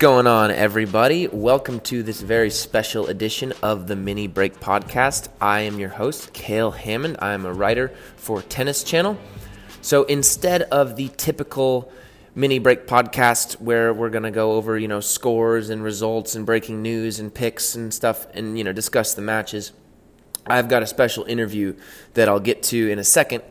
going on, everybody? Welcome to this very special edition of the Mini Break Podcast. I am your host, Cale Hammond. I am a writer for Tennis Channel. So instead of the typical mini break podcast where we're going to go over, you know, scores and results and breaking news and picks and stuff and, you know, discuss the matches, I've got a special interview that I'll get to in a second.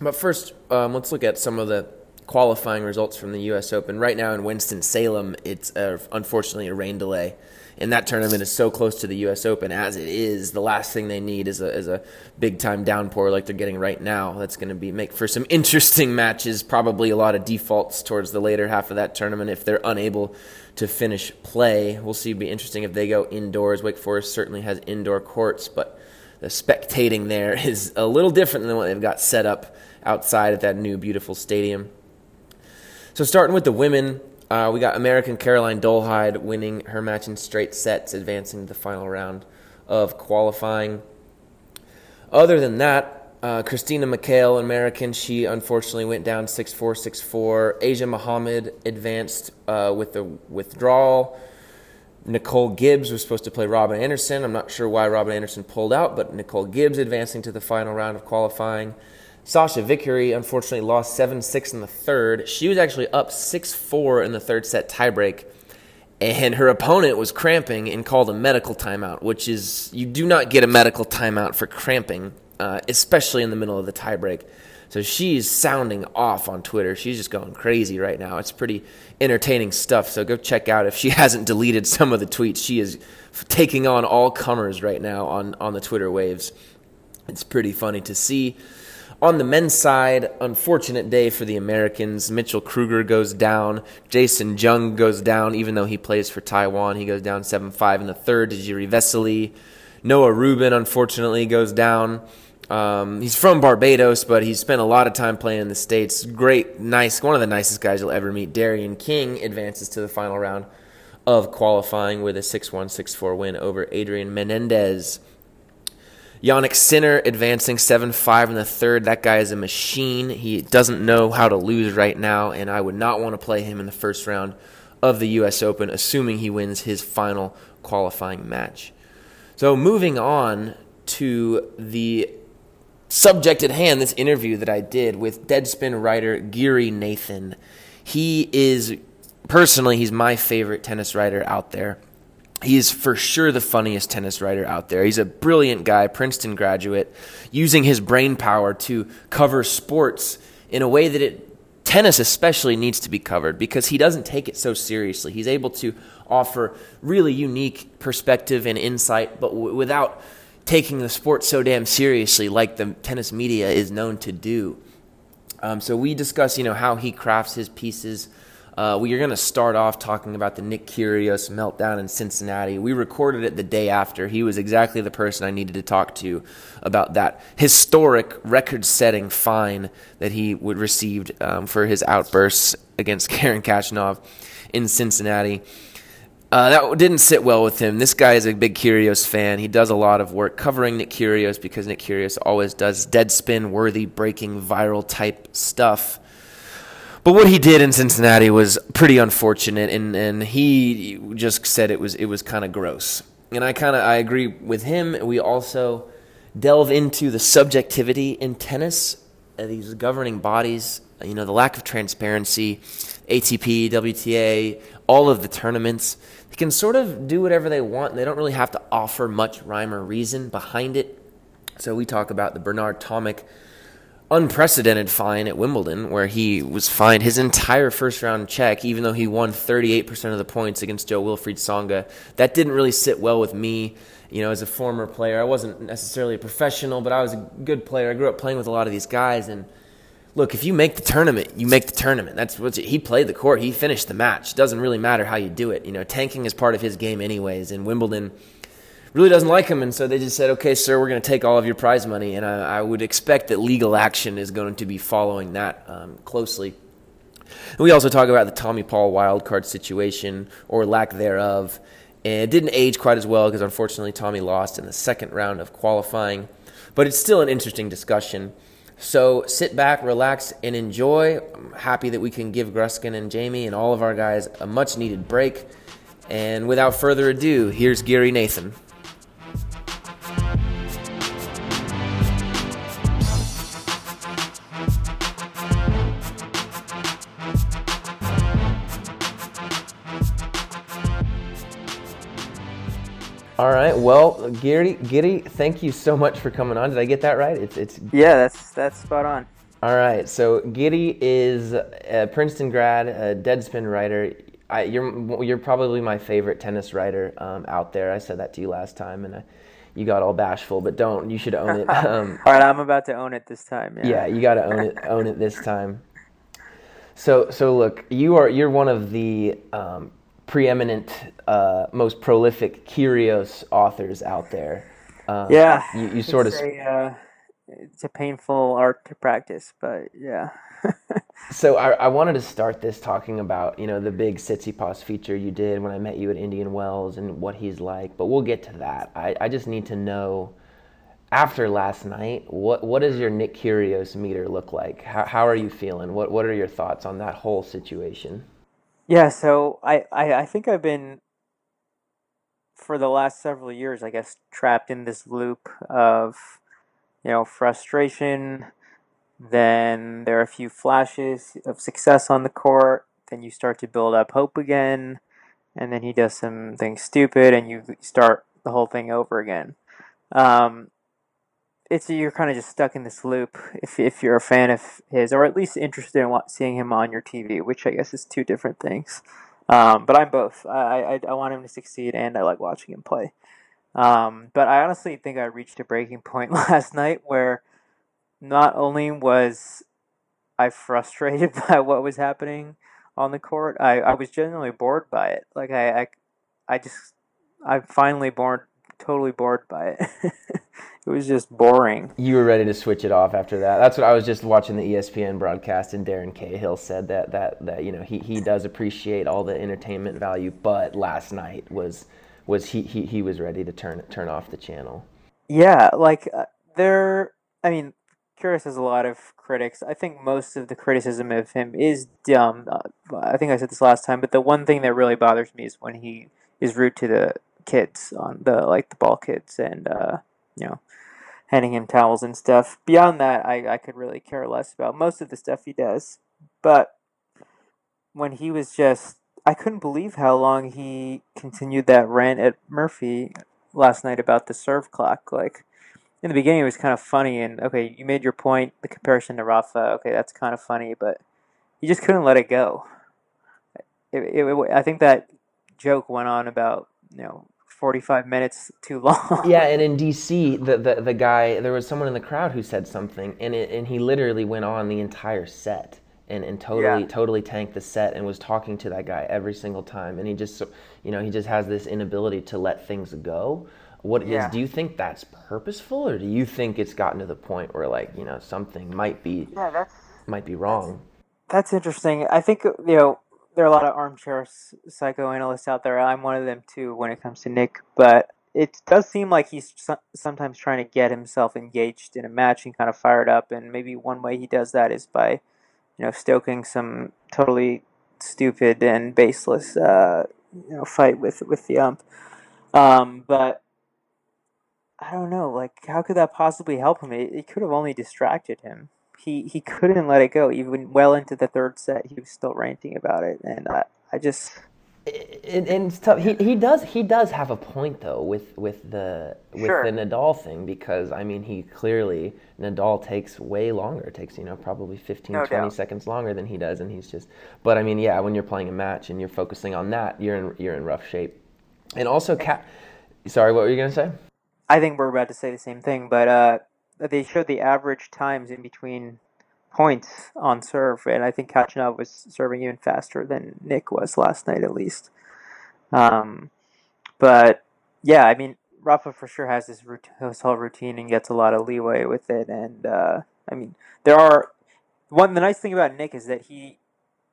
But first, um, let's look at some of the qualifying results from the U.S. Open. Right now in Winston-Salem, it's unfortunately a rain delay. And that tournament is so close to the U.S. Open as it is. The last thing they need is a, is a big time downpour like they're getting right now. That's going to be make for some interesting matches. Probably a lot of defaults towards the later half of that tournament if they're unable to finish play. We'll see. It'd be interesting if they go indoors. Wake Forest certainly has indoor courts, but the spectating there is a little different than what they've got set up outside at that new beautiful stadium. So starting with the women, uh, we got American Caroline Dolehide winning her match in straight sets, advancing to the final round of qualifying. Other than that, uh, Christina McHale, American, she unfortunately went down 6 4 6 4. Asia Muhammad advanced uh, with the withdrawal. Nicole Gibbs was supposed to play Robin Anderson. I'm not sure why Robin Anderson pulled out, but Nicole Gibbs advancing to the final round of qualifying. Sachia Vickery unfortunately lost 7 6 in the third. She was actually up 6 4 in the third set tiebreak, and her opponent was cramping and called a medical timeout, which is, you do not get a medical timeout for cramping, uh, especially in the middle of the tiebreak. So she's sounding off on Twitter. She's just going crazy right now. It's pretty entertaining stuff. So go check out if she hasn't deleted some of the tweets. She is taking on all comers right now on, on the Twitter waves. It's pretty funny to see. On the men's side, unfortunate day for the Americans. Mitchell Krueger goes down. Jason Jung goes down, even though he plays for Taiwan. He goes down 7 5 in the third to Jiri Vesely. Noah Rubin, unfortunately, goes down. Um, he's from Barbados, but he's spent a lot of time playing in the States. Great, nice, one of the nicest guys you'll ever meet. Darian King advances to the final round of qualifying with a 6 1 6 4 win over Adrian Menendez. Jannik Sinner advancing 7 5 in the third. That guy is a machine. He doesn't know how to lose right now, and I would not want to play him in the first round of the U.S. Open, assuming he wins his final qualifying match. So, moving on to the subject at hand, this interview that I did with Deadspin writer Giri Nathan. He is, personally, he's my favorite tennis writer out there. He is for sure the funniest tennis writer out there. He's a brilliant guy, Princeton graduate, using his brain power to cover sports in a way that it tennis especially needs to be covered because he doesn't take it so seriously. He's able to offer really unique perspective and insight, but w- without taking the sport so damn seriously like the tennis media is known to do. Um, so we discuss, you know, how he crafts his pieces uh, we are going to start off talking about the Nick Kyrgios meltdown in Cincinnati. We recorded it the day after. He was exactly the person I needed to talk to about that historic record-setting fine that he would received um, for his outbursts against Karen Khachanov in Cincinnati. Uh, that didn't sit well with him. This guy is a big Kyrgios fan. He does a lot of work covering Nick Kyrgios because Nick Kyrgios always does deadspin worthy, breaking, viral type stuff. But what he did in Cincinnati was pretty unfortunate, and, and he just said it was it was kind of gross. And I kind of I agree with him. We also delve into the subjectivity in tennis, uh, these governing bodies. You know, the lack of transparency, ATP, WTA, all of the tournaments. They can sort of do whatever they want. They don't really have to offer much rhyme or reason behind it. So we talk about the Bernard Tomic unprecedented fine at Wimbledon, where he was fined his entire first round check, even though he won 38% of the points against Jo-Wilfried Tsonga. That didn't really sit well with me. You know, as a former player, I wasn't necessarily a professional, but I was a good player. I grew up playing with a lot of these guys, and look, if you make the tournament, you make the tournament. That's what he played the court. He finished the match. It doesn't really matter how you do it. You know, tanking is part of his game, anyways. And Wimbledon really doesn't like him, and so they just said, "Okay, sir, we're going to take all of your prize money." And I, I, would expect that legal action is going to be following that um, closely. And we also talk about the Tommy Paul wildcard situation or lack thereof. And it didn't age quite as well because unfortunately Tommy lost in the second round of qualifying, but it's still an interesting discussion. So sit back, relax, and enjoy. I'm happy that we can give Gruskin and Jamie and all of our guys a much needed break And without further ado, here's Giri Nathan. All right. Well, Gary, Giri, thank you so much for coming on. Did I get that right? It's it's. Yeah, that's that's spot on. All right. So Giri is a Princeton grad, a Deadspin writer. I, you're you're probably my favorite tennis writer um, out there. I said that to you last time, and I, you got all bashful. But don't. You should own it. Um, all right, I'm about to own it this time. Yeah, yeah you got to own it. Own it this time. So so look, you are you're one of the um, preeminent, uh, most prolific Kyrgios authors out there. Um, yeah, you, you sort of. A, uh, it's a painful art to practice, but yeah. so I, I, wanted to start this talking about you know the big Tsitsipas feature you did when I met you at Indian Wells and what he's like, but we'll get to that. I, I just need to know after last night, what what does your Nick Kyrgios meter look like? How, how are you feeling? What what are your thoughts on that whole situation? Yeah, so I, I, I think I've been for the last several years, I guess, trapped in this loop of, you know, frustration. Then there are a few flashes of success on the court. Then you start to build up hope again. And then he does something stupid and you start the whole thing over again. Um, it's you're kind of just stuck in this loop if if you're a fan of his, or at least interested in seeing him on your TV, which I guess is two different things. Um, but I'm both. I, I I want him to succeed, and I like watching him play. Um, but I honestly think I reached a breaking point last night where not only was I frustrated by what was happening on the court, I, I was genuinely bored by it. Like I, I, I just I'm finally bored, totally bored by it. it was just boring. You were ready to switch it off after that. That's what I was just watching the ESPN broadcast, and Darren Cahill said that that that you know he, he does appreciate all the entertainment value, but last night was was he, he he was ready to turn turn off the channel. Yeah, like uh, there. I mean, Kyrgios has a lot of critics. I think most of the criticism of him is dumb. Uh, I think I said this last time, but the one thing that really bothers me is when he is rude to the kids on the like the ball kids and uh, you know handing him towels and stuff. Beyond that, I, I could really care less about most of the stuff he does. But when he was just, I couldn't believe how long he continued that rant at Murphy last night about the serve clock. Like, in the beginning, it was kind of funny, and okay, you made your point, the comparison to Rafa, okay, that's kind of funny, but you just couldn't let it go. It, it, it, I think that joke went on about, you know, 45 minutes too long. yeah, and in DC, the, the, the guy, there was someone in the crowd who said something, and, it, and he literally went on the entire set and, and totally, yeah. totally tanked the set and was talking to that guy every single time. And he just, you know, he just has this inability to let things go. What yeah. is, do you think that's purposeful or do you think it's gotten to the point where like, you know, something might be, yeah, that's, might be wrong? That's, that's interesting. I think, you know, there are a lot of armchair psychoanalysts out there. I'm one of them too when it comes to Nick, but it does seem like he's sometimes trying to get himself engaged in a match and kind of fired up. And maybe one way he does that is by, you know, stoking some totally stupid and baseless, uh, you know, fight with with the ump. Um, but I don't know, like, how could that possibly help him? It, it could have only distracted him he he couldn't let it go. Even well into the third set, he was still ranting about it, and I, I just. And, and it's tough. He, he does he does have a point though with with the with sure. the Nadal thing because I mean he clearly Nadal takes way longer. It takes you know probably 15 no 20 doubt. seconds longer than he does and he's just but I mean yeah when you're playing a match and you're focusing on that you're in you're in rough shape. And also Cat Sorry, what were you going to say? I think we're about to say the same thing, but uh they showed the average times in between points on serve, and I think Khachanov was serving even faster than Nick was last night, at least. Um, but yeah, I mean, Rafa for sure has this, routine, whole routine and gets a lot of leeway with it, and uh, I mean, there are one. The nice thing about Nick is that he,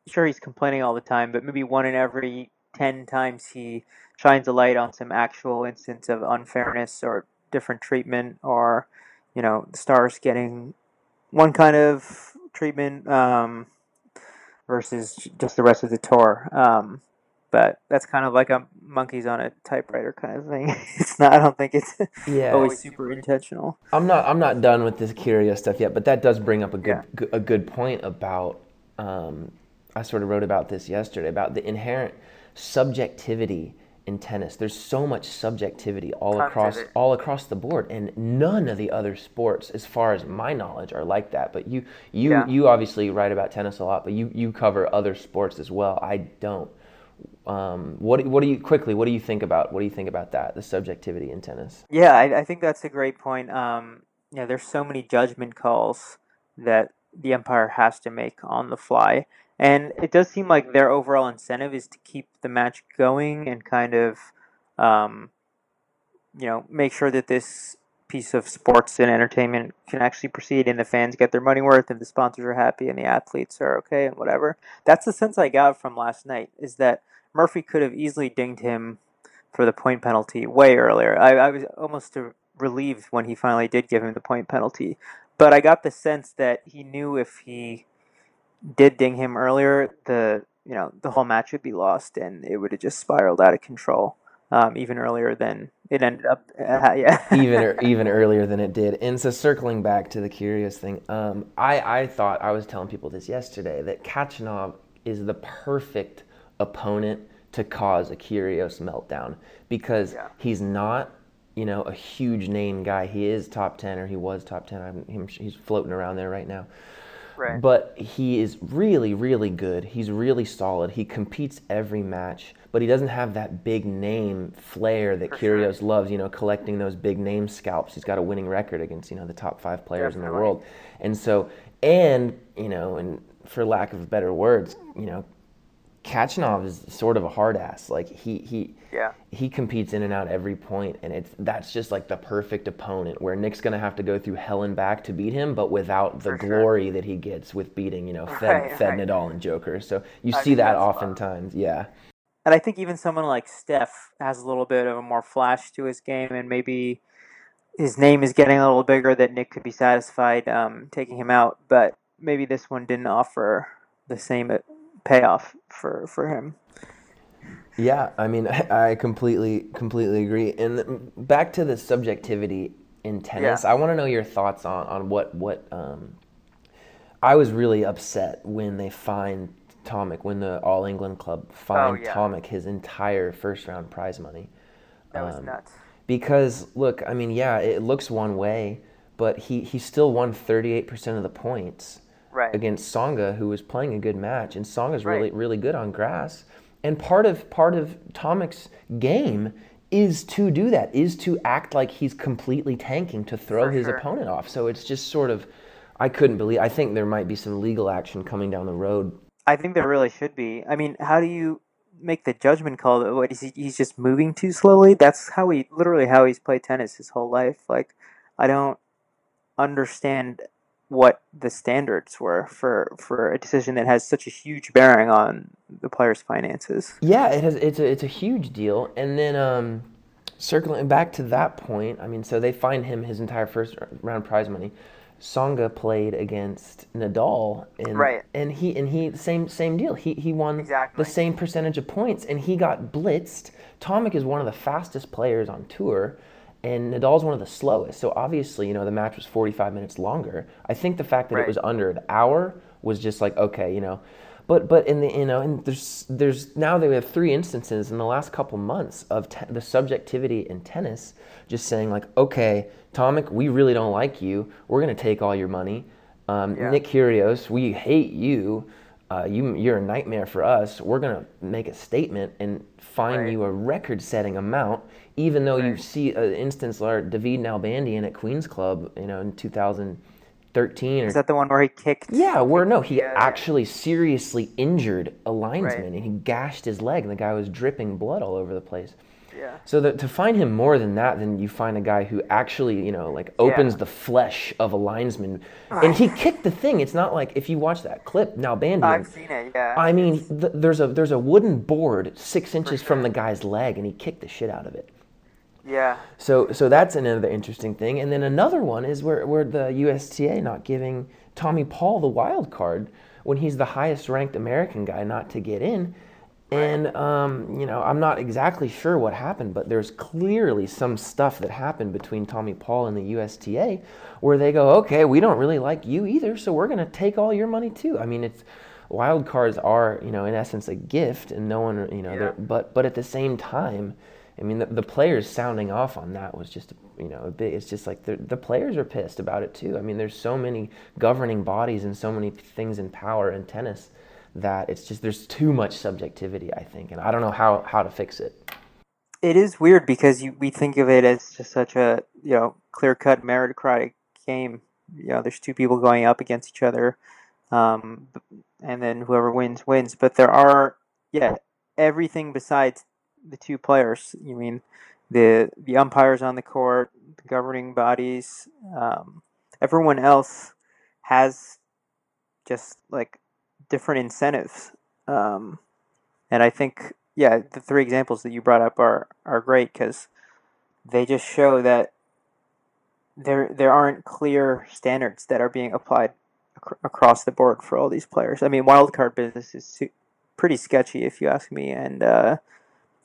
sure, he's complaining all the time, but maybe one in every ten times he shines a light on some actual instance of unfairness or different treatment or you know, the stars getting one kind of treatment um, versus just the rest of the tour. Um, but that's kind of like a monkeys on a typewriter kind of thing. it's not. I don't think it's Yeah. always super intentional. I'm not I'm not done with this Kyrgios stuff yet, but that does bring up a good Yeah. g- a good point about um, I sort of wrote about this yesterday about the inherent subjectivity in tennis. There's so much subjectivity all Tons across all across the board, and none of the other sports, as far as my knowledge, are like that. But you you Yeah. you obviously write about tennis a lot, but you you cover other sports as well. I don't. Um, what what do you quickly? What do you think about what do you think about that? The subjectivity in tennis. Yeah, I, I think that's a great point. Um, you know, there's so many judgment calls that the umpire has to make on the fly, and it does seem like their overall incentive is to keep the match going and kind of, um, you know, make sure that this piece of sports and entertainment can actually proceed, and the fans get their money worth, and the sponsors are happy, and the athletes are okay, and whatever. That's the sense I got from last night. Is that Murphy could have easily dinged him for the point penalty way earlier. I, I was almost relieved when he finally did give him the point penalty, but I got the sense that he knew if he did ding him earlier, the you know the whole match would be lost and it would have just spiraled out of control. Um, even earlier than it ended up. Uh, yeah, even even earlier than it did. And so circling back to the Kyrgios thing, um, I I thought I was telling people this yesterday that Khachanov is the perfect opponent to cause a Kyrgios meltdown because Yeah. he's not you know a huge name guy. He is top ten or he was top ten. I'm, he's floating around there right now. Right. But he is really, really good. He's really solid. He competes every match, but he doesn't have that big name flair that For sure. Loves. You know, collecting those big name scalps. He's got a winning record against you know the top five players in the world, and so and you know, and for lack of better words, you know, Khachanov is sort of a hard ass. Like he he yeah, he competes in and out every point, and it's that's just like the perfect opponent where Nick's gonna have to go through hell and back to beat him, but without the For sure. glory that he gets with beating, you know, Fed, Right, Fed right. Nadal and Joker. So you I see that that's fun. oftentimes, yeah. and I think even someone like Steph has a little bit of a more flash to his game, and maybe his name is getting a little bigger that Nick could be satisfied um, taking him out, but maybe this one didn't offer the same payoff for for him. Yeah, I mean, I completely, completely agree. And back to the subjectivity in tennis, Yeah. I want to know your thoughts on on what what. Um, I was really upset when they fined Tomic, when the All England Club fined Oh, yeah. Tomic his entire first round prize money. That was Um, nuts. Because look, I mean, yeah, it looks one way, but he he still won 38% of the points Right. against Tsonga, who was playing a good match, and Tsonga's Right. really really good on grass. And part of part of Tomic's game is to do that, is to act like he's completely tanking to throw For his sure. opponent off. So it's just sort of, I couldn't believe. I think there might be some legal action coming down the road. I think there really should be. I mean, how do you make the judgment call that what is he he's just moving too slowly? That's how he literally how he's played tennis his whole life. Like I don't understand what the standards were for for a decision that has such a huge bearing on the player's finances. Yeah, it has. It's a it's a huge deal. And then um, circling back to that point, I mean, so they find him his entire first round prize money. Tsonga played against Nadal, and Right. and he and he same same deal. He he won Exactly. the same percentage of points, and he got blitzed. Tomic is one of the fastest players on tour, and Nadal's one of the slowest. So obviously, you know, the match was 45 minutes longer. I think the fact that Right. it was under an hour was just like okay, you know. But but in the you know and there's there's now they have three instances in the last couple months of te- the subjectivity in tennis just saying like okay Tomic we really don't like you we're gonna take all your money um, Yeah. Nick Kyrgios we hate you uh, you you're a nightmare for us we're gonna make a statement and fine Right. you a record-setting amount even though you see an instance like David Nalbandian at Queens Club you know in 2013 or Is that the one where he kicked? yeah, where no, he Yeah. actually seriously injured a linesman Right. and he gashed his leg and the guy was dripping blood all over the place. Yeah. So to find him more than that, then you find a guy who actually, you know, like opens Yeah. the flesh of a linesman, and he ah. kicked the thing. It's not like if you watch that clip now, Bandy. I've seen it. Yeah. I mean, th- there's a there's a wooden board six inches from the guy's leg, and he kicked the shit out of it. Yeah. So so that's another interesting thing. And then another one is where, where the USTA not giving Tommy Paul the wild card when he's the highest ranked American guy not to get in. And um, you know, I'm not exactly sure what happened, but there's clearly some stuff that happened between Tommy Paul and the USTA where they go, "Okay, we don't really like you either, so we're going to take all your money too." I mean, it's wild cards are, you know, in essence a gift and no one, you know, Yeah. but but at the same time, I mean, the, the players sounding off on that was just, you know, a bit. It's just like the the players are pissed about it too. I mean, there's so many governing bodies and so many things in power in tennis that it's just there's too much subjectivity. I think, and I don't know how how to fix it. It is weird because you, we think of it as just such a you know clear cut meritocratic game. You know, there's two people going up against each other, um, and then whoever wins wins. But there are yeah everything besides the two players. You mean the the umpires on the court, the governing bodies, um, everyone else has just like different incentives. Um, and I think yeah, the three examples that you brought up are are great because they just show that there there aren't clear standards that are being applied ac- across the board for all these players. I mean, wildcard business is pretty sketchy if you ask me, and uh,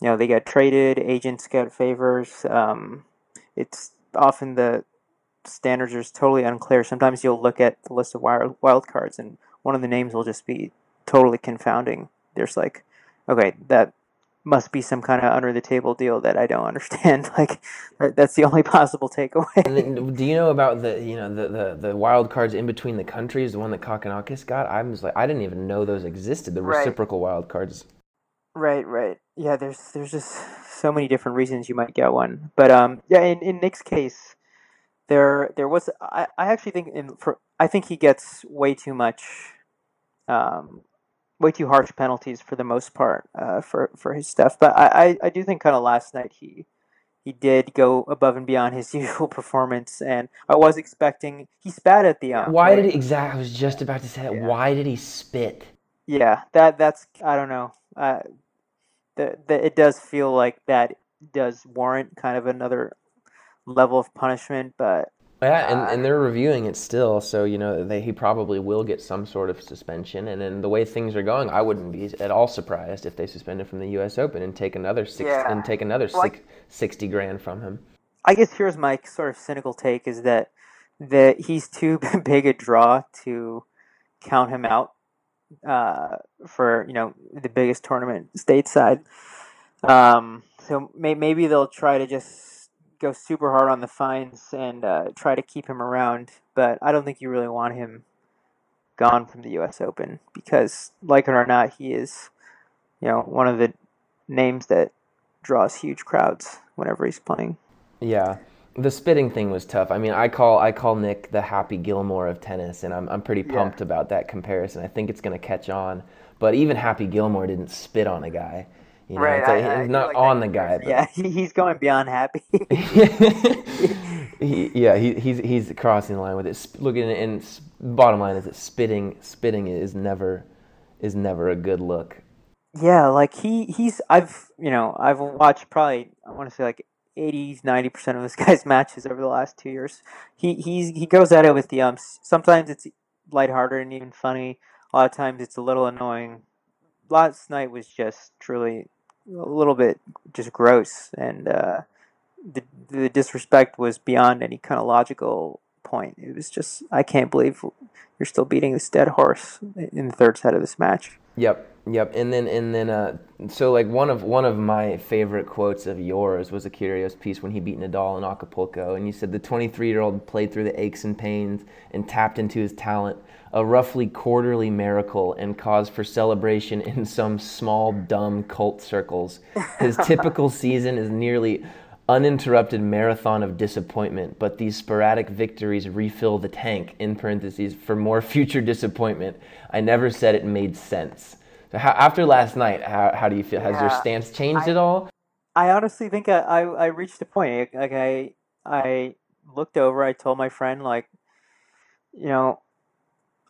you know they get traded, agents get favors. Um, it's often the standards are totally unclear. Sometimes you'll look at the list of wild wild cards, and one of the names will just be totally confounding. There's like, okay, that must be some kind of under the table deal that I don't understand. Like, that's the only possible takeaway. And then, do you know about the you know the, the, the wild cards in between the countries, the one that Kokkinakis got? I was like, I didn't even know those existed. The Right. reciprocal wild cards. Right, right. Yeah, there's there's just so many different reasons you might get one. But um yeah, in, in Nick's case, there there was I, I actually think in for I think he gets way too much um way too harsh penalties for the most part uh for for his stuff. But I I, I do think kind of last night he he did go above and beyond his usual performance and I was expecting he spat at the ump. Why right? did he exactly? I was just about to say that. Yeah. Why did he spit? Yeah, that that's I don't know. Uh, the, the it does feel like that does warrant kind of another level of punishment, but Yeah, and, Uh, and they're reviewing it still, so you know they, he probably will get some sort of suspension. And then the way things are going, I wouldn't be at all surprised if they suspend him from the U.S. Open and take another six Yeah. and take another six, sixty grand from him. I guess here's my sort of cynical take is that that he's too big a draw to count him out uh, for you know the biggest tournament stateside. Um, so may, maybe they'll try to just go super hard on the fines and uh, try to keep him around, but I don't think you really want him gone from the U.S. Open because, like it or not, he is you know one of the names that draws huge crowds whenever he's playing. Yeah, the spitting thing was tough. I mean, I call I call Nick the Happy Gilmore of tennis, and I'm I'm pretty Yeah. pumped about that comparison. I think it's going to catch on. But even Happy Gilmore didn't spit on a guy. You know, like- it's not on the guy. But Yeah, he's going beyond happy. he, yeah, he, he's he's crossing the line with it. Sp- Look, and, bottom line is that spitting spitting is never is never a good look. yeah, like he he's I've you know I've watched probably I want to say like 80 90 percent of this guy's matches over the last two years. He he's he goes at it with the umps. Sometimes it's lighthearted and even funny. A lot of times it's a little annoying. Last night was just truly a little bit just gross and uh, the the disrespect was beyond any kind of logical point. It was just I can't believe you're still beating this dead horse in the third set of this match. Yep, yep. And then and then uh, so like one of one of my favorite quotes of yours was a Kyrgios piece when he beat Nadal in Acapulco, and you said the 23 year old played through the aches and pains and tapped into his talent, a roughly quarterly miracle, and cause for celebration in some small dumb cult circles. His typical season is nearly uninterrupted marathon of disappointment, but these sporadic victories refill the tank, in parentheses, for more future disappointment. I never said it made sense. So how, after last night, how, how do you feel? Has your stance changed I- at all? I honestly think I, I, I reached a point. Like I I looked over. I told my friend like, you know,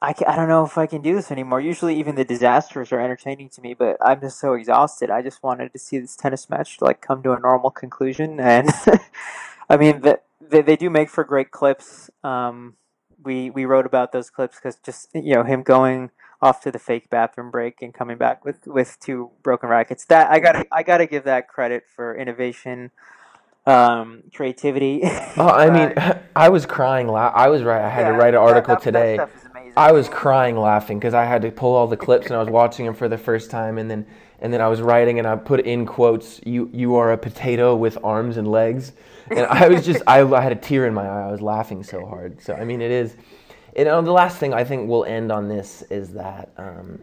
I, I don't know if I can do this anymore. Usually, even the disasters are entertaining to me, but I'm just so exhausted. I just wanted to see this tennis match like come to a normal conclusion. And I mean, the, they they do make for great clips. Um, we we wrote about those clips because just you know him going off to the fake bathroom break and coming back with with two broken rackets. That I got to I got to give that credit for innovation, um, creativity. Oh, I mean, I was crying. La- I was right. I had Yeah, to write an article that- that today. stuff is amazing. I was crying laughing because I had to pull all the clips and I was watching them for the first time and then and then I was writing and I put in quotes you you are a potato with arms and legs and I was just I, I had a tear in my eye I was laughing so hard so I mean it is you know the last thing I think we'll end on this is that um,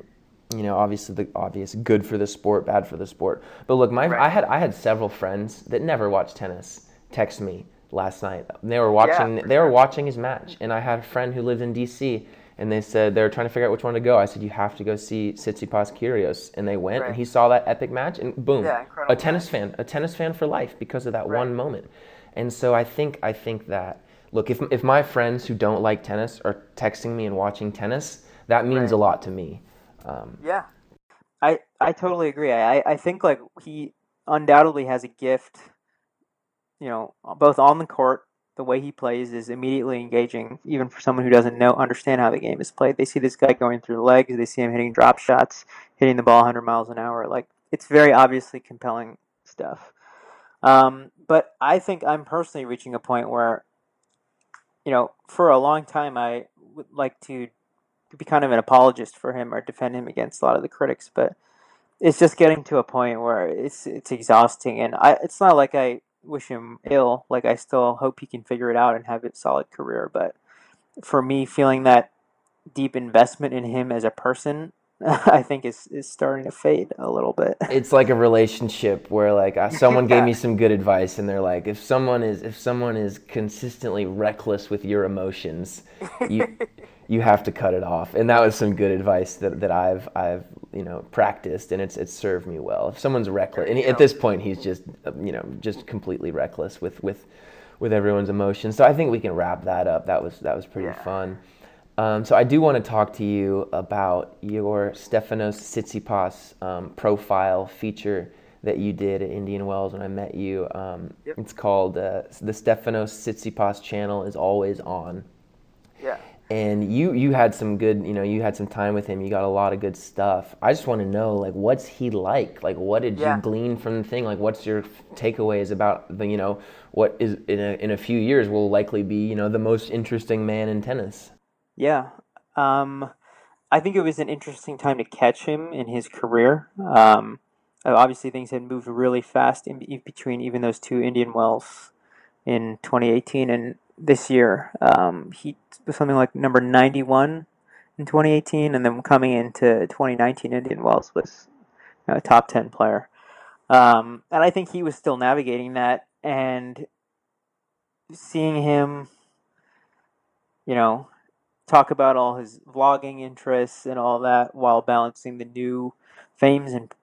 you know obviously the obvious good for the sport bad for the sport but look my Right. I had I had several friends that never watched tennis text me last night they were watching for they were watching his match and I had a friend who lived in DC and they said they were trying to figure out which one to go. I said you have to go see Tsitsipas Kyrgios, and they went Right. and he saw that epic match, and boom, Yeah, a tennis match. fan, a tennis fan for life because of that Right. one moment. And so I think I think that look, if if my friends who don't like tennis are texting me and watching tennis, that means Right. a lot to me. Um, Yeah, I I totally agree. I I think like he undoubtedly has a gift. You know, both on the court, the way he plays is immediately engaging, even for someone who doesn't know understand how the game is played. They see this guy going through the legs. They see him hitting drop shots, hitting the ball 100 miles an hour. Like it's very obviously compelling stuff. Um, but I think I'm personally reaching a point where, you know, for a long time I would like to be kind of an apologist for him or defend him against a lot of the critics, but it's just getting to a point where it's it's exhausting, and I it's not like I wish him ill. Like I still hope he can figure it out and have a solid career, but for me, feeling that deep investment in him as a person, I think is is starting to fade a little bit. it's like a relationship where like uh, someone gave me some good advice and they're like if someone is if someone is consistently reckless with your emotions you you have to cut it off. And that was some good advice that, that I've I've you know practiced and it's it's served me well. If someone's reckless and at this point he's just uh, you know just completely reckless with with with everyone's emotions. So I think we can wrap that up. That was that was pretty Yeah. fun um, so I do want to talk to you about your Stefanos Tsitsipas um, profile feature that you did at Indian Wells when I met you. Um, Yep. It's called uh, the Stefanos Tsitsipas channel is always on, yeah. and you you had some good you know you had some time with him. You got a lot of good stuff. I just want to know like what's he like? Like what did Yeah. you glean from the thing? Like what's your takeaways about the you know what is in a in a few years will likely be you know the most interesting man in tennis. Yeah. Um, I think it was an interesting time to catch him in his career. Um, obviously, things had moved really fast in between even those two Indian Wells in 2018 and this year. Um, he was something like number 91 in 2018, and then coming into 2019 Indian Wells was you know, a top 10 player. Um, and I think he was still navigating that, and seeing him, you know, talk about all his vlogging interests and all that while balancing the new fames and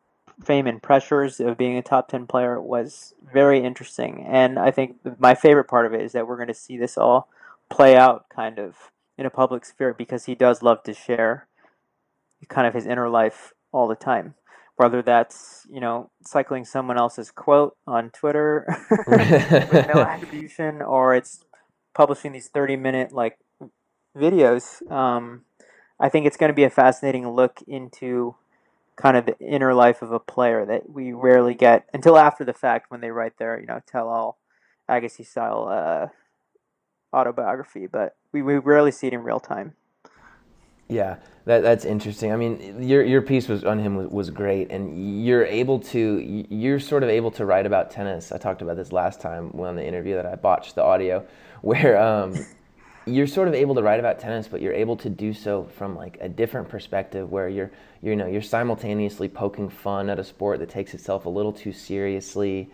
fame and pressures of being a top 10 player was very interesting. And i think my favorite part of it is that we're going to see this all play out kind of in a public sphere because he does love to share kind of his inner life all the time. Whether that's you know cycling someone else's quote on twitter with no attribution or it's publishing these 30 minute like videos um, i think it's going to be a fascinating look into kind of the inner life of a player that we rarely get until after the fact when they write their you know tell all agassi style uh, autobiography but we, we rarely see it in real time Yeah, that that's interesting. I mean, your your piece was on him was, was great, and you're able to you're sort of able to write about tennis. I talked about this last time on the interview that I botched the audio, where um, you're sort of able to write about tennis, but you're able to do so from like a different perspective, where you're you know you're simultaneously poking fun at a sport that takes itself a little too seriously.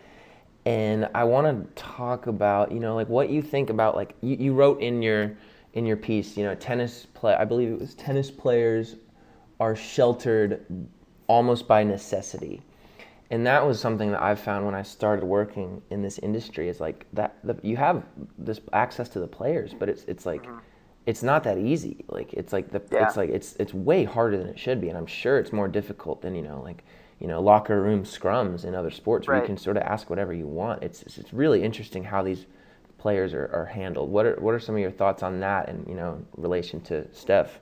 And I want to talk about you know like what you think about like you, you wrote in your in your piece, you know, tennis play. I believe it was tennis players are sheltered almost by necessity, and that was something that I found when I started working in this industry. Is like that the, you have this access to the players, but it's it's like mm-hmm. it's not that easy. Like it's like the Yeah. it's like it's it's way harder than it should be, and I'm sure it's more difficult than you know like you know locker room scrums in other sports where you can sort of ask whatever you want. It's it's, it's really interesting how these players are, are handled. What are what are some of your thoughts on that and you know in relation to Steph?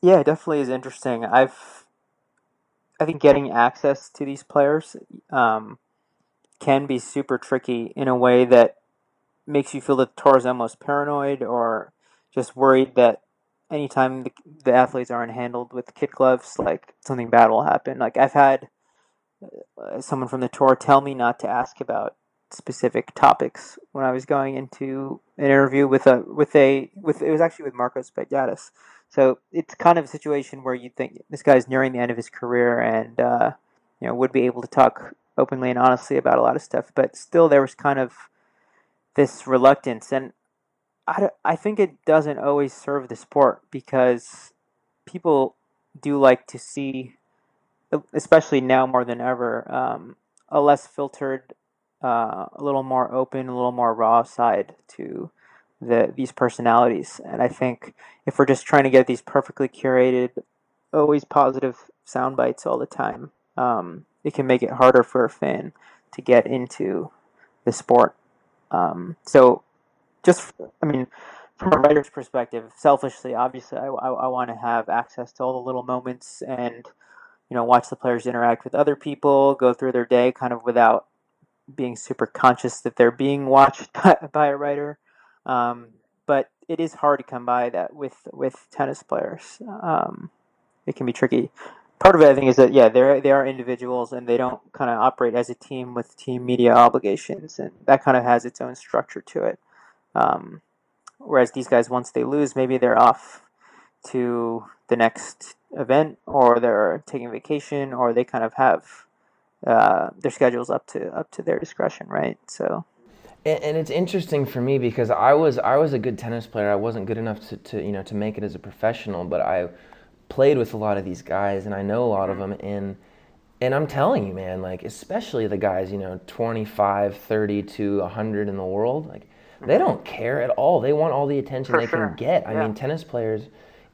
Yeah, it definitely is interesting. I've, I think getting access to these players um, can be super tricky in a way that makes you feel that is almost paranoid or just worried that anytime the, the athletes aren't handled with kid gloves, like something bad will happen. Like I've had uh, someone from the tour tell me not to ask about specific topics when I was going into an interview with a with a with it was actually with Marcos Baghdatis. So it's kind of a situation where you think this guy's nearing the end of his career and uh, you know would be able to talk openly and honestly about a lot of stuff, but still there was kind of this reluctance, and I, I think it doesn't always serve the sport because people do like to see, especially now more than ever, um, a less filtered, uh, a little more open, a little more raw side to the these personalities. And I think if we're just trying to get these perfectly curated, always positive sound bites all the time, um, it can make it harder for a fan to get into the sport. Um, so, just I mean, from a writer's perspective, selfishly, obviously, I, I, I want to have access to all the little moments and you know watch the players interact with other people, go through their day kind of without being super conscious that they're being watched by, by a writer. Um, but it is hard to come by that with with tennis players. Um, it can be tricky part of it, I think, is that yeah, they they are individuals and they don't kind of operate as a team with team media obligations, and that kind of has its own structure to it. Um, whereas these guys, once they lose, maybe they're off to the next event, or they're taking vacation, or they kind of have uh, their schedules up to up to their discretion, right? So. And, and it's interesting for me because I was I was a good tennis player. I wasn't good enough to, to you know to make it as a professional, but I played with a lot of these guys and I know a lot of them and and I'm telling you man like especially the guys you know 25 30 to 100 in the world like they mm-hmm. don't care at all they want all the attention For they sure. can get I yeah. mean tennis players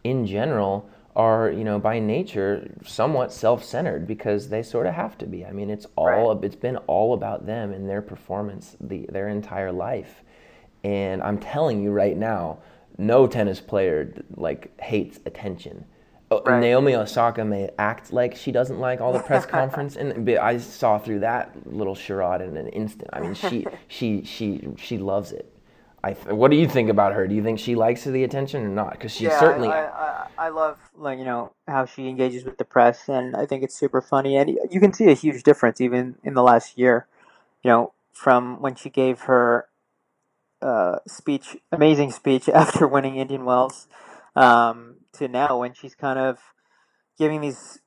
in general are you know by nature somewhat self-centered because they sort of have to be I mean it's all right. it's been all about them and their performance the their entire life and I'm telling you right now no tennis player like hates attention right. Naomi Osaka may act like she doesn't like all the press conference, and I saw through that little charade in an instant. I mean, she she she she loves it. I th- what do you think about her? Do you think she likes the attention or not? Because she yeah, certainly. I, I, I love like you know how she engages with the press, and I think it's super funny, and you can see a huge difference even in the last year. You know, from when she gave her uh, speech, amazing speech after winning Indian Wells um, to now when she's kind of giving these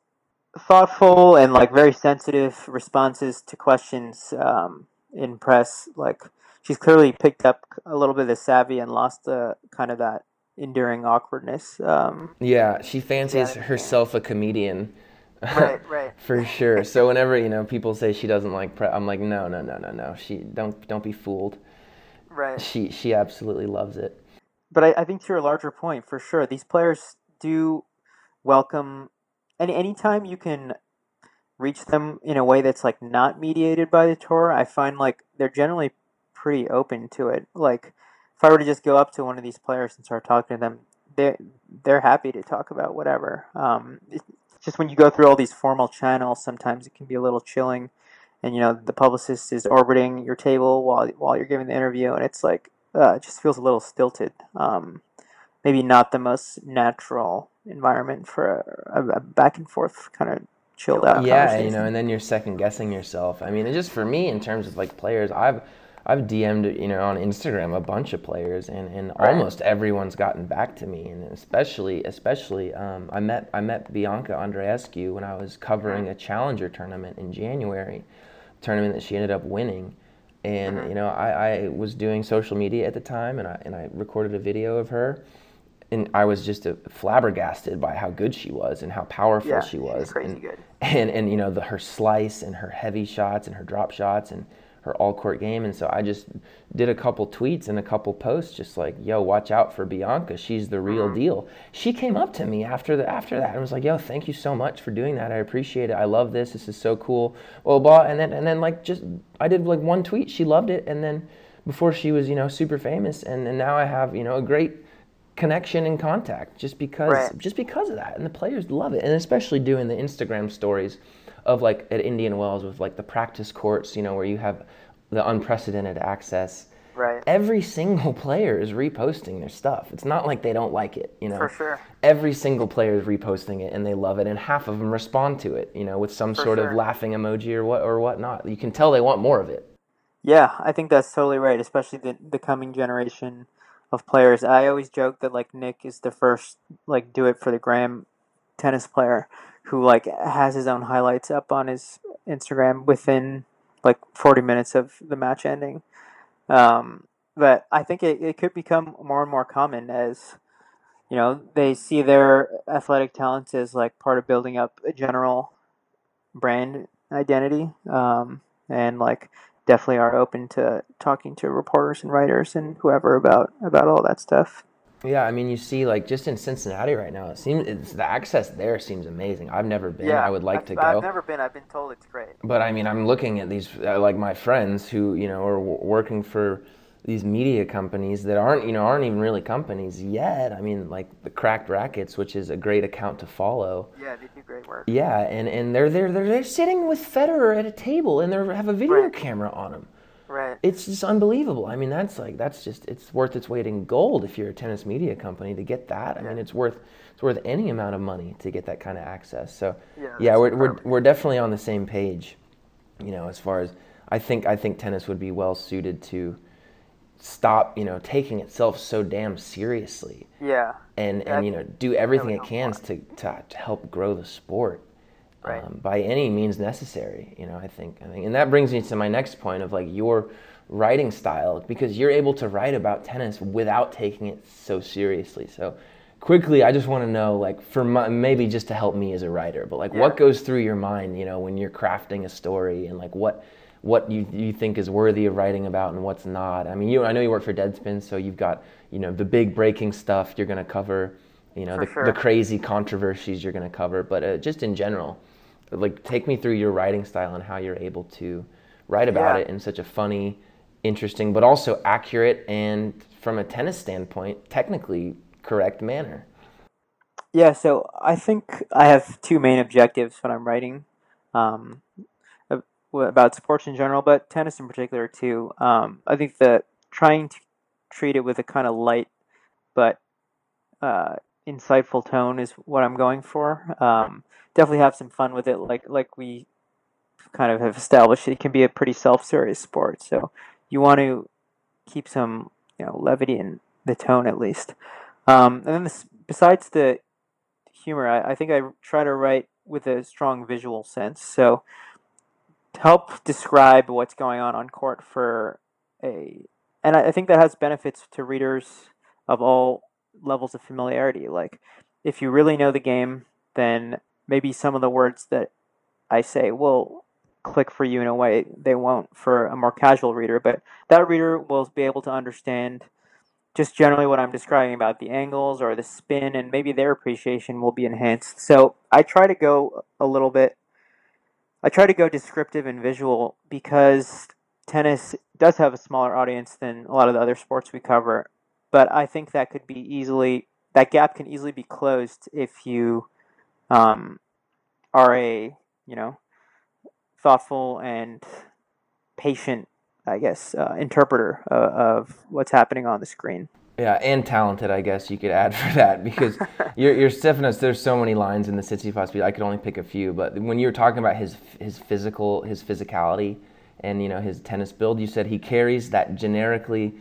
thoughtful and like very sensitive responses to questions um, in press. Like she's clearly picked up a little bit of the savvy and lost the kind of that enduring awkwardness. Um, yeah, she fancies yeah, herself a comedian. Right, right. For sure. So whenever you know people say she doesn't like press, I'm like, no, no, no, no, no. She don't don't be fooled. Right. She she absolutely loves it but I, I think to your larger point, for sure, these players do welcome any anytime you can reach them in a way that's like not mediated by the tour. I find like they're generally pretty open to it. Like if I were to just go up to one of these players and start talking to them, they they're happy to talk about whatever. Um, just when you go through all these formal channels, sometimes it can be a little chilling. And you know the publicist is orbiting your table while while you're giving the interview, and it's like uh, it just feels a little stilted. Um, maybe not the most natural environment for a, a back and forth kind of chilled out. Yeah, you know, and then you're second guessing yourself. I mean, just for me in terms of like players, I've I've DM'd you know on Instagram a bunch of players, and, and right. almost everyone's gotten back to me, and especially especially um, I met I met Bianca Andreescu when I was covering a challenger tournament in January, tournament that she ended up winning and mm-hmm. you know I, I was doing social media at the time and I, and I recorded a video of her and I was just a, flabbergasted by how good she was and how powerful yeah, she was crazy and, good. and and you know the, her slice and her heavy shots and her drop shots and her all court game. And so I just did a couple tweets and a couple posts, just like, "Yo, watch out for Bianca. She's the real mm-hmm. deal." She came up to me after the after that and was like, "Yo, thank you so much for doing that. I appreciate it. I love this. This is so cool." Well, blah, and then and then like just I did like one tweet. She loved it, and then before she was you know super famous, and, and now I have you know a great connection and contact just because Right. just because of that and the players love it and especially doing the instagram stories of like at indian wells with like the practice courts you know where you have the unprecedented access Right. every single player is reposting their stuff it's not like they don't like it you know For sure. every single player is reposting it and they love it and half of them respond to it you know with some sort sure. of laughing emoji or what or whatnot you can tell they want more of it Yeah, I think that's totally right, especially the the coming generation of players. I always joke that like Nick is the first like do it for the gram tennis player who like has his own highlights up on his Instagram within like 40 minutes of the match ending. Um, but I think it, it could become more and more common as you know they see their athletic talents as like part of building up a general brand identity um, and like definitely are open to talking to reporters and writers and whoever about about all that stuff yeah i mean you see like just in cincinnati right now it seems it's, the access there seems amazing i've never been Yeah, i would like to go I've never been i've been told it's great but I mean, I'm looking at these uh, like my friends who you know are w- working for these media companies that aren't you know aren't even really companies yet. I mean, like the Cracked Rackets, which is a great account to follow. yeah they do great work Yeah, and and they're they're they're, they're sitting with Federer at a table and they have a video Right. camera on them. Right It's just unbelievable. I mean, that's like that's just it's worth its weight in gold if you're a tennis media company to get that. I mean, it's worth it's worth any amount of money to get that kind of access. So Yeah, yeah, we're, we're we're definitely on the same page. You know, as far as I think I think tennis would be well suited to stop, you know, taking itself so damn seriously yeah and Yeah, and you know do everything it can to, to to help grow the sport Right. um, by any means necessary. You know, I think I think, and that brings me to my next point of like your writing style because you're able to write about tennis without taking it so seriously. So quickly, I just want to know like for my, maybe just to help me as a writer, but like what goes through your mind, you know, when you're crafting a story and like what what you, you think is worthy of writing about and what's not. I mean, you I know you work for Deadspin, so you've got you know the big breaking stuff you're going to cover, you know the, sure. the crazy controversies you're going to cover, but uh, just in general, like take me through your writing style and how you're able to write about Yeah. it in such a funny, interesting, but also accurate and from a tennis standpoint, technically correct manner. Yeah, so I think I have two main objectives when I'm writing um, about sports in general, but tennis in particular too. Um, I think that trying to treat it with a kind of light but uh, insightful tone is what I'm going for. Um, definitely have some fun with it, like like we kind of have established. It can be a pretty self-serious sport, so you want to keep some you know levity in the tone at least. Um, and then this, besides the humor, I, I think I try to write with a strong visual sense. So help describe what's going on on court for a, and I, I think that has benefits to readers of all levels of familiarity. Like if you really know the game, then maybe some of the words that I say will click for you in a way they won't for a more casual reader. But that reader will be able to understand just generally what I'm describing about the angles or the spin, and maybe their appreciation will be enhanced. So I try to go a little bit. I try to go descriptive and visual because tennis does have a smaller audience than a lot of the other sports we cover. But I think that could be easily that gap can easily be closed if you um, are a you know thoughtful and patient I guess, uh, interpreter uh, of what's happening on the screen. Yeah, and talented, I guess you could add for that because you're. There's so many lines in the speech. I could only pick a few, but when you were talking about his his physical, his physicality, and you know his tennis build, you said he carries that generically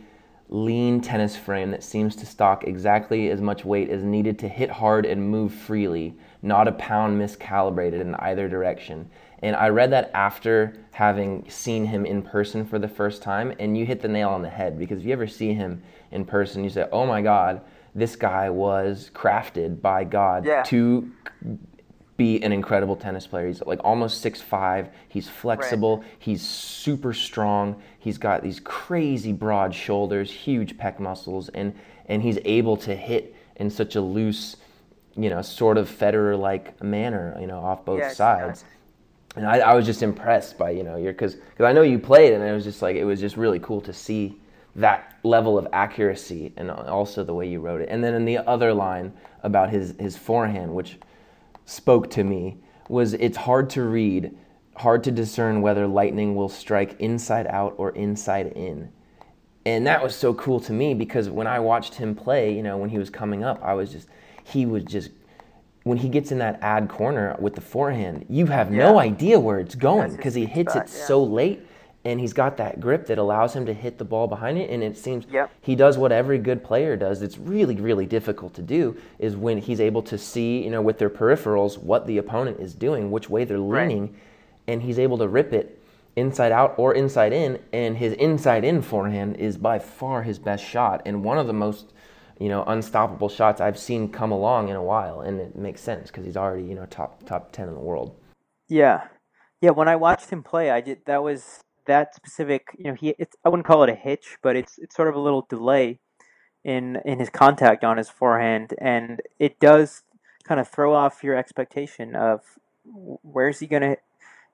lean tennis frame that seems to stock exactly as much weight as needed to hit hard and move freely, not a pound miscalibrated in either direction. And I read that after having seen him in person for the first time, and you hit the nail on the head because if you ever see him in person, you say, "Oh my God, this guy was crafted by God Yeah. to be an incredible tennis player. He's like almost six five. He's flexible. He's super strong. He's got these crazy broad shoulders, huge pec muscles, and and he's able to hit in such a loose, you know, sort of Federer like manner, you know, off both Yes, sides. And I, I was just impressed by you know your because because I know you played and it was just like it was just really cool to see that level of accuracy and also the way you wrote it. And then in the other line about his his forehand, which spoke to me, was it's hard to read, hard to discern whether lightning will strike inside out or inside in. And that was so cool to me because when I watched him play, you know, when he was coming up, I was just he was just when he gets in that ad corner with the forehand, you have yeah. no idea where it's going because he hits it yeah. so late and he's got that grip that allows him to hit the ball behind it and it seems yep. he does what every good player does it's really really difficult to do is when he's able to see you know with their peripherals what the opponent is doing which way they're leaning right. and he's able to rip it inside out or inside in and his inside in forehand is by far his best shot and one of the most you know unstoppable shots I've seen come along in a while and it makes sense because he's already you know top top 10 in the world yeah yeah when I watched him play I did that was that specific, you know, he it's I wouldn't call it a hitch, but it's it's sort of a little delay in in his contact on his forehand, and it does kind of throw off your expectation of where's he gonna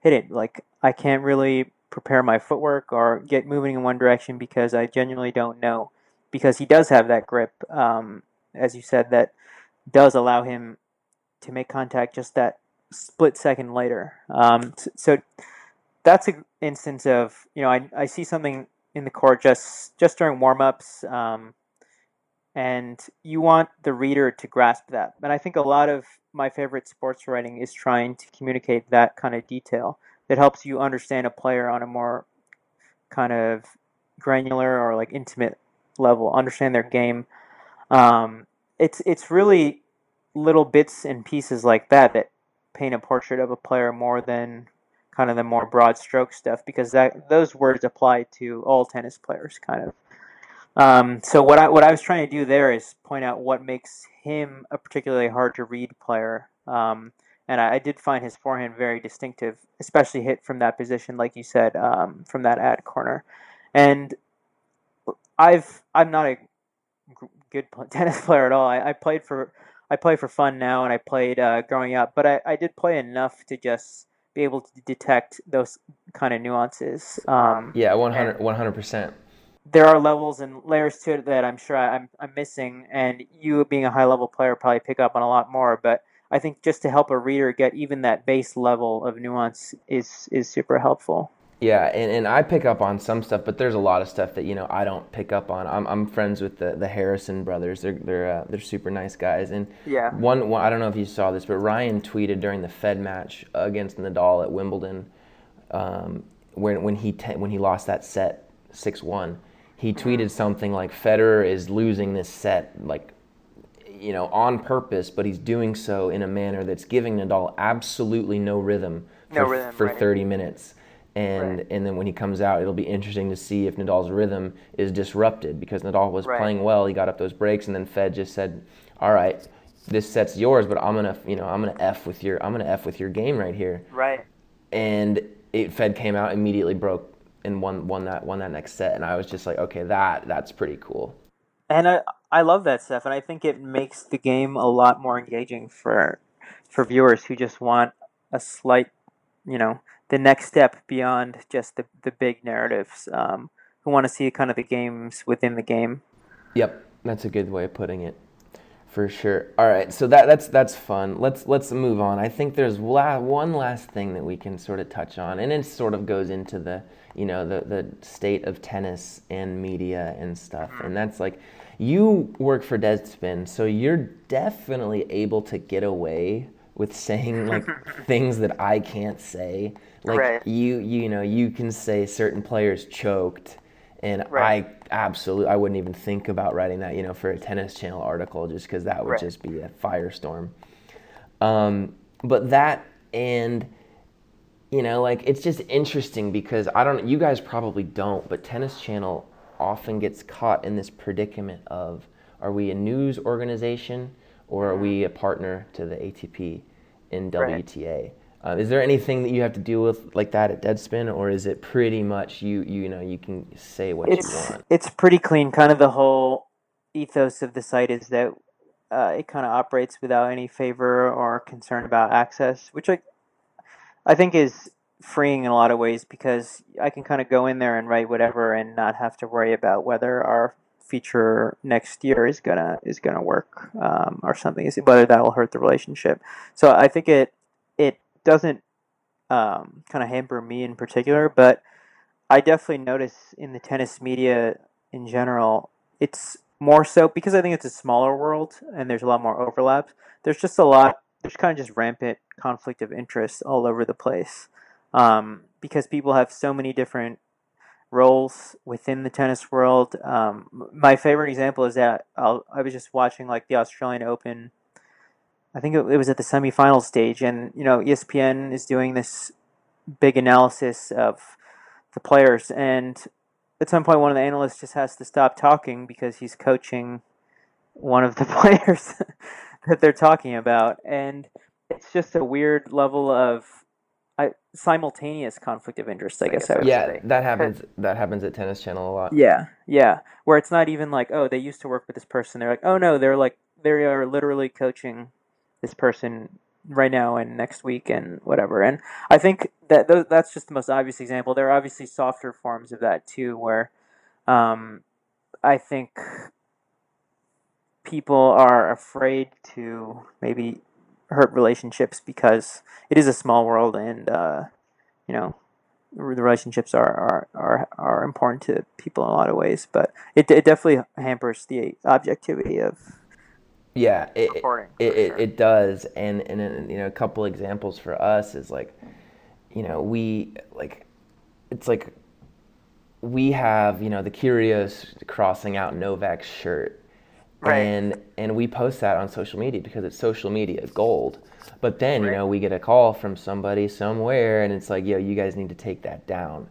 hit it. Like I can't really prepare my footwork or get moving in one direction because I genuinely don't know. Because he does have that grip, um, as you said, that does allow him to make contact just that split second later. Um, so that's an instance of you know I, I see something in the court just just during warm-ups um, and you want the reader to grasp that. And i think a lot of my favorite sports writing is trying to communicate that kind of detail that helps you understand a player on a more kind of granular or like intimate level understand their game. Um, it's it's really little bits and pieces like that that paint a portrait of a player more than kind of the more broad stroke stuff because that those words apply to all tennis players kind of. Um, so what I what I was trying to do there is point out what makes him a particularly hard to read player. Um, and I, I, did find his forehand very distinctive, especially hit from that position, like you said, um, from that ad corner. And I've I'm not a good tennis player at all. I, I played for I play for fun now, and I played uh, growing up, but I, I did play enough to just be able to detect those kind of nuances. Um, yeah, 100 percent. There are levels and layers to it that I'm sure I'm I'm missing, and you being a high level player probably pick up on a lot more. But I think just to help a reader get even that base level of nuance is is super helpful. Yeah, and, and I pick up on some stuff, but there's a lot of stuff that you know I don't pick up on. I'm, I'm friends with the, the Harrison brothers. They're they're uh, they're super nice guys. And yeah, one, one I don't know if you saw this, but Ryan tweeted during the Fed match against Nadal at Wimbledon, um, when when he te- when he lost that set six one, he mm-hmm. tweeted something like Federer is losing this set like you know on purpose, but he's doing so in a manner that's giving Nadal absolutely no rhythm for, no rhythm, for right. 30 minutes and right. and then when he comes out, it'll be interesting to see if Nadal's rhythm is disrupted because Nadal was right. playing well. He got up those breaks, and then Fed just said, "All right, this set's yours, but I'm gonna you know I'm gonna f with your I'm gonna f with your game right here." Right. And it, Fed came out immediately broke and won won that won that next set, and I was just like, okay, that that's pretty cool. And I I love that stuff, and I think it makes the game a lot more engaging for for viewers who just want a slight, you know, the next step beyond just the, the big narratives. Um, who want to see kind of the games within the game. Yep, that's a good way of putting it, for sure. All right, so that that's that's fun. Let's let's move on. I think there's la- one last thing that we can sort of touch on, and it sort of goes into the you know the the state of tennis and media and stuff, and that's like you work for Deadspin, so you're definitely able to get away with saying like things that I can't say. Like right. you, you know, you can say certain players choked, and right. I absolutely, I wouldn't even think about writing that, you know, for a Tennis Channel article, just because that would right. just be a firestorm. Um, but that and you know, like it's just interesting because I don't, you guys probably don't, but Tennis Channel often gets caught in this predicament of, are we a news organization? or are we a partner to the ATP in WTA? Right. Uh, is there anything that you have to deal with like that at Deadspin, or is it pretty much you you know you can say what it's, you want? It's pretty clean. Kind of the whole ethos of the site is that uh, it kind of operates without any favor or concern about access, which I I think is freeing in a lot of ways because I can kind of go in there and write whatever and not have to worry about whether our feature next year is gonna is gonna work um, or something is whether that will hurt the relationship. So I think it it doesn't um, kind of hamper me in particular, but I definitely notice in the tennis media in general, it's more so because I think it's a smaller world and there's a lot more overlaps. There's just a lot. There's kind of just rampant conflict of interest all over the place um, because people have so many different roles within the tennis world. Um, my favorite example is that I'll, i was just watching like the Australian Open. I think it, it was at the semifinal stage, and you know ESPN is doing this big analysis of the players, and at some point, one of the analysts just has to stop talking because he's coaching one of the players that they're talking about, and it's just a weird level of I, simultaneous conflict of interest. I guess I would yeah, say. that happens. That happens at Tennis Channel a lot. Yeah, yeah. Where it's not even like, oh, they used to work with this person. They're like, oh no, they're like they are literally coaching this person right now and next week and whatever. And I think that th- that's just the most obvious example. There are obviously softer forms of that too, where um, I think people are afraid to maybe hurt relationships because it is a small world and uh, you know the relationships are, are, are, are important to people in a lot of ways but it, it definitely hampers the objectivity of yeah it, reporting it, it, sure. it does and, and you know a couple examples for us is like you know we like it's like we have you know the Kyrgios crossing out Novak's shirt Right. and and we post that on social media because it's social media gold. But then you know we get a call from somebody somewhere, and it's like, yo, you guys need to take that down.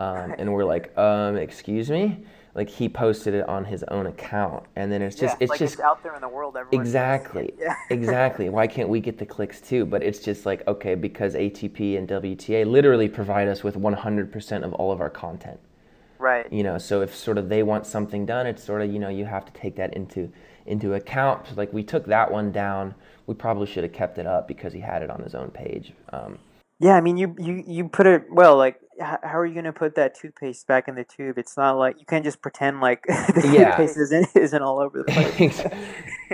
Um, and we're like, um, excuse me. Like he posted it on his own account, and then it's just yeah, it's like just it's out there in the world Exactly. yeah exactly. Why can't we get the clicks too? But it's just like, okay, because ATP and WTA literally provide us with 100% of all of our content. Right You know, so if sort of they want something done, it's sort of, you know, you have to take that into into account. Like we took that one down. We probably should have kept it up because he had it on his own page. Um, Yeah, I mean, you you you put it well. Like, how are you going to put that toothpaste back in the tube? It's not like you can't just pretend like the Yeah. toothpaste isn't isn't all over the place.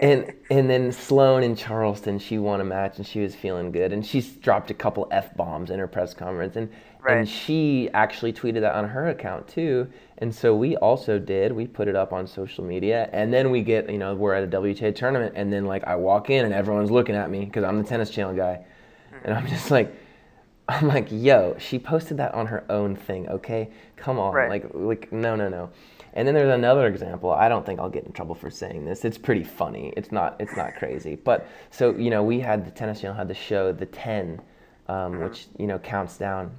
and and then Sloane in Charleston, she won a match and she was feeling good, and she's dropped a couple f bombs in her press conference, and Right. and she actually tweeted that on her account too, and so we also did. We put it up on social media, and then we get you know we're at a WTA tournament, and then like I walk in and everyone's looking at me because I'm the tennis channel guy, and mm-hmm. I'm just like. I'm like, yo, she posted that on her own thing, okay? Come on, Right. like, like, no, no, no. And then there's another example. I don't think I'll get in trouble for saying this. It's pretty funny. It's not. It's not crazy. But so you know, we had the tennis channel had the show the ten, um, which you know counts down.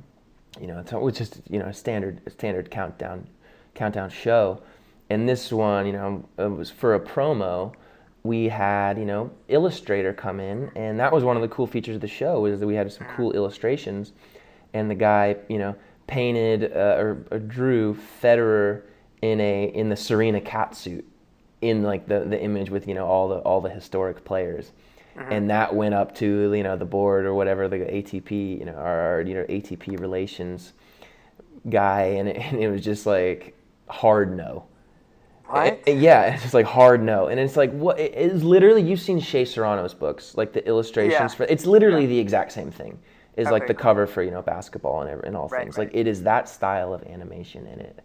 You know, it's which is you know a standard a standard countdown countdown show. And this one, you know, it was for a promo. We had you know Illustrator come in, and that was one of the cool features of the show is that we had some cool illustrations, and the guy you know painted uh, or, or drew Federer in a in the Serena cat suit in like the, the image with you know all the all the historic players. And that went up to you know the board or whatever the ATP you know our you know ATP relations guy and it, and it was just like hard no What? it- yeah, it's just like hard no, and it's like what it is literally. You've seen Shea Serrano's books, like the illustrations Yeah. for. It's literally the exact same thing. Is like Okay, the cover for you know basketball and and all Right, things. right. Like it is that style of animation in it,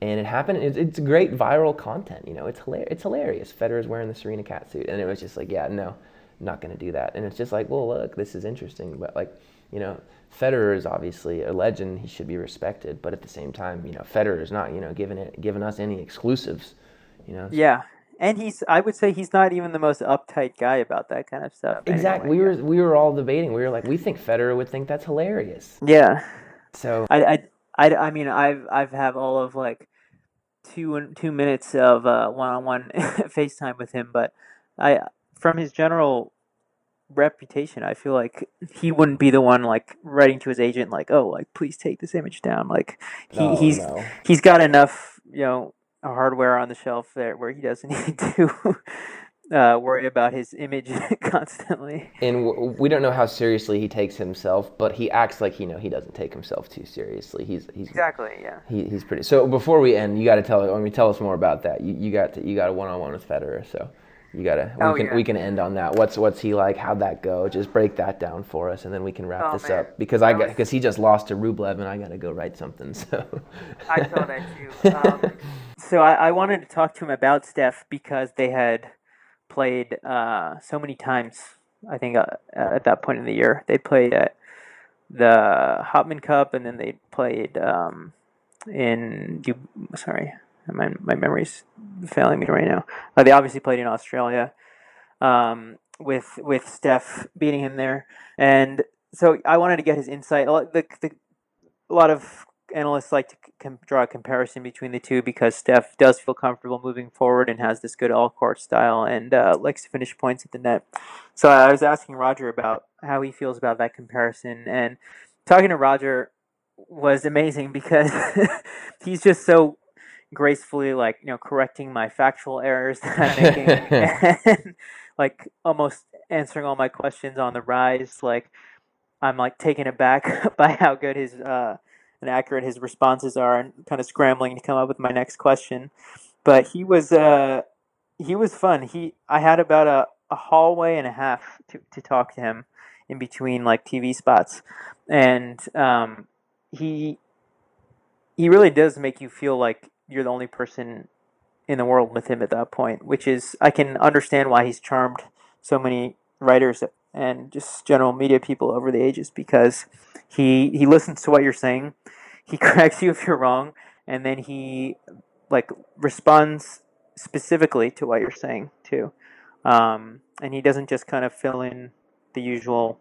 and it happened. It's, it's great viral content. You know, it's hilarious. It's hilarious. Federer's wearing the Serena cat suit, and it was just like, yeah, no, not gonna do that. And it's just like, well, look, this is interesting, but like, you know, Federer is obviously a legend. He should be respected, but at the same time, you know, Federer is not, you know, giving it, giving us any exclusives. You know, yeah, and he's I would say he's not even the most uptight guy about that kind of stuff. Exactly. anyway. We were we were all debating. We were like, we think Federer would think that's hilarious. Yeah, So I, I, I, I mean I've I've have all of like two two minutes of uh, one-on-one FaceTime with him, but I from his general reputation, I feel like he wouldn't be the one like writing to his agent like, oh, like please take this image down. Like he, no, he's no. he's got enough you know hardware on the shelf there where he doesn't need to uh, worried about his image constantly. And w- we don't know how seriously he takes himself, but he acts like you know he doesn't take himself too seriously. He's he's exactly yeah. He, he's pretty. So before we end, you got to tell. I mean, tell us more about that. You, you got to, you got a one on one with Federer, so you gotta. We Oh, can yeah. we can end on that. What's what's he like? How'd that go? Just break that down for us, and then we can wrap Oh, this man. up because I That got was- because he just lost to Rublev, and I got to go write something. So I saw that too. Um, so I, I wanted to talk to him about Steph because they had played uh, so many times. I think uh, at that point in the year they played at the Hopman Cup, and then they played um, in. Du- sorry, my my memory's failing me right now. Uh, they obviously played in Australia um, with with Steph beating him there, and so I wanted to get his insight. A lot, the, the, a lot of analysts like to com- draw a comparison between the two because Steph does feel comfortable moving forward and has this good all court style and uh, likes to finish points at the net. So I was asking Roger about how he feels about that comparison, and talking to Roger was amazing because he's just so gracefully like you know correcting my factual errors that I'm making and like almost answering all my questions on the rise like I'm like taken aback by how good his uh and accurate his responses are and kind of scrambling to come up with my next question. But he was uh he was fun. He I had about a, a hallway and a half to, to talk to him in between like TV spots. And um he he really does make you feel like you're the only person in the world with him at that point, which is I can understand why he's charmed so many writers and just general media people over the ages because he he listens to what you're saying, he corrects you if you're wrong, and then he like responds specifically to what you're saying too, um, and he doesn't just kind of fill in the usual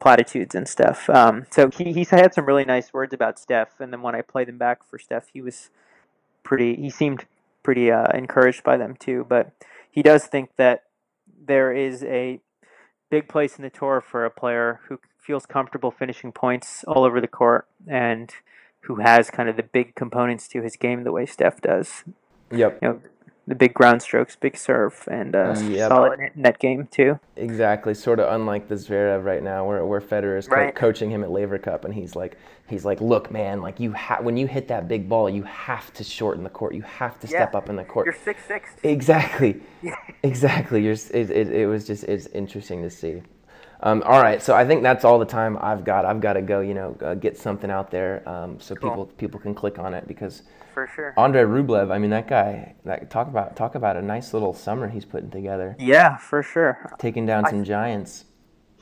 platitudes and stuff. Um, so he he's had some really nice words about Steph, and then when I played them back for Steph, he was pretty. He seemed pretty uh, encouraged by them too. But he does think that there is a big place in the tour for a player who feels comfortable finishing points all over the court and who has kind of the big components to his game the way Steph does. yep, You know, the big ground strokes, big serve, and uh, Yep. solid net- net game too. exactly. Sort of unlike the Zverev right now, where where Federer is co- coaching him at Laver Cup, and he's like he's like, look, man, like you ha- when you hit that big ball, you have to shorten the court. You have to step Yeah. up in the court. You're six six. Exactly. Exactly. You're, it, it, it was just it's interesting to see. Um, all right, so I think that's all the time I've got. I've got to go, you know, uh, get something out there um, so Cool. people people can click on it because For sure. Andre Rublev. I mean, that guy. That, talk about talk about a nice little summer he's putting together, Yeah, for sure. taking down some giants.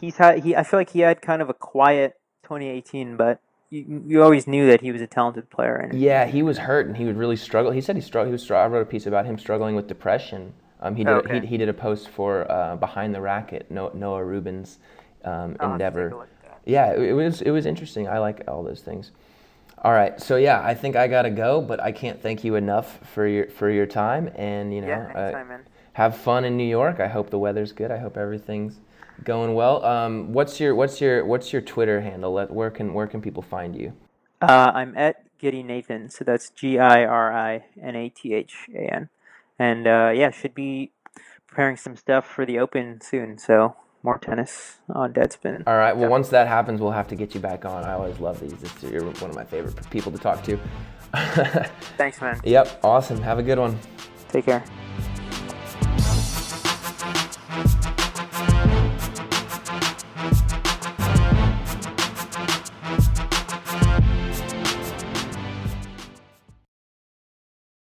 he's had he I feel like he had kind of a quiet 2018, but you, you always knew that he was a talented player. And Yeah, he was hurt and he would really struggle. He said he struggled. He was. I wrote a piece about him struggling with depression. Um, he did. Okay. He, he did a post for uh, Behind the Racket, Noah Rubin's um, endeavor. yeah, it, it was it was interesting. I like all those things. All right, so yeah, I think I gotta go, but I can't thank you enough for your for your time, and you know, Yeah, uh, anytime, man. have fun in New York. I hope the weather's good. I hope everything's going well. Um, what's your what's your what's your Twitter handle? Where can where can people find you? Uh, I'm at Giri Nathan, so that's G I R I N A T H A N, and uh, yeah, should be preparing some stuff for the Open soon. So more tennis on Deadspin. All right. Well, once that happens, we'll have to get you back on. I always love these. It's, you're one of my favorite people to talk to. Thanks, man. yep. Awesome. Have a good one. Take care.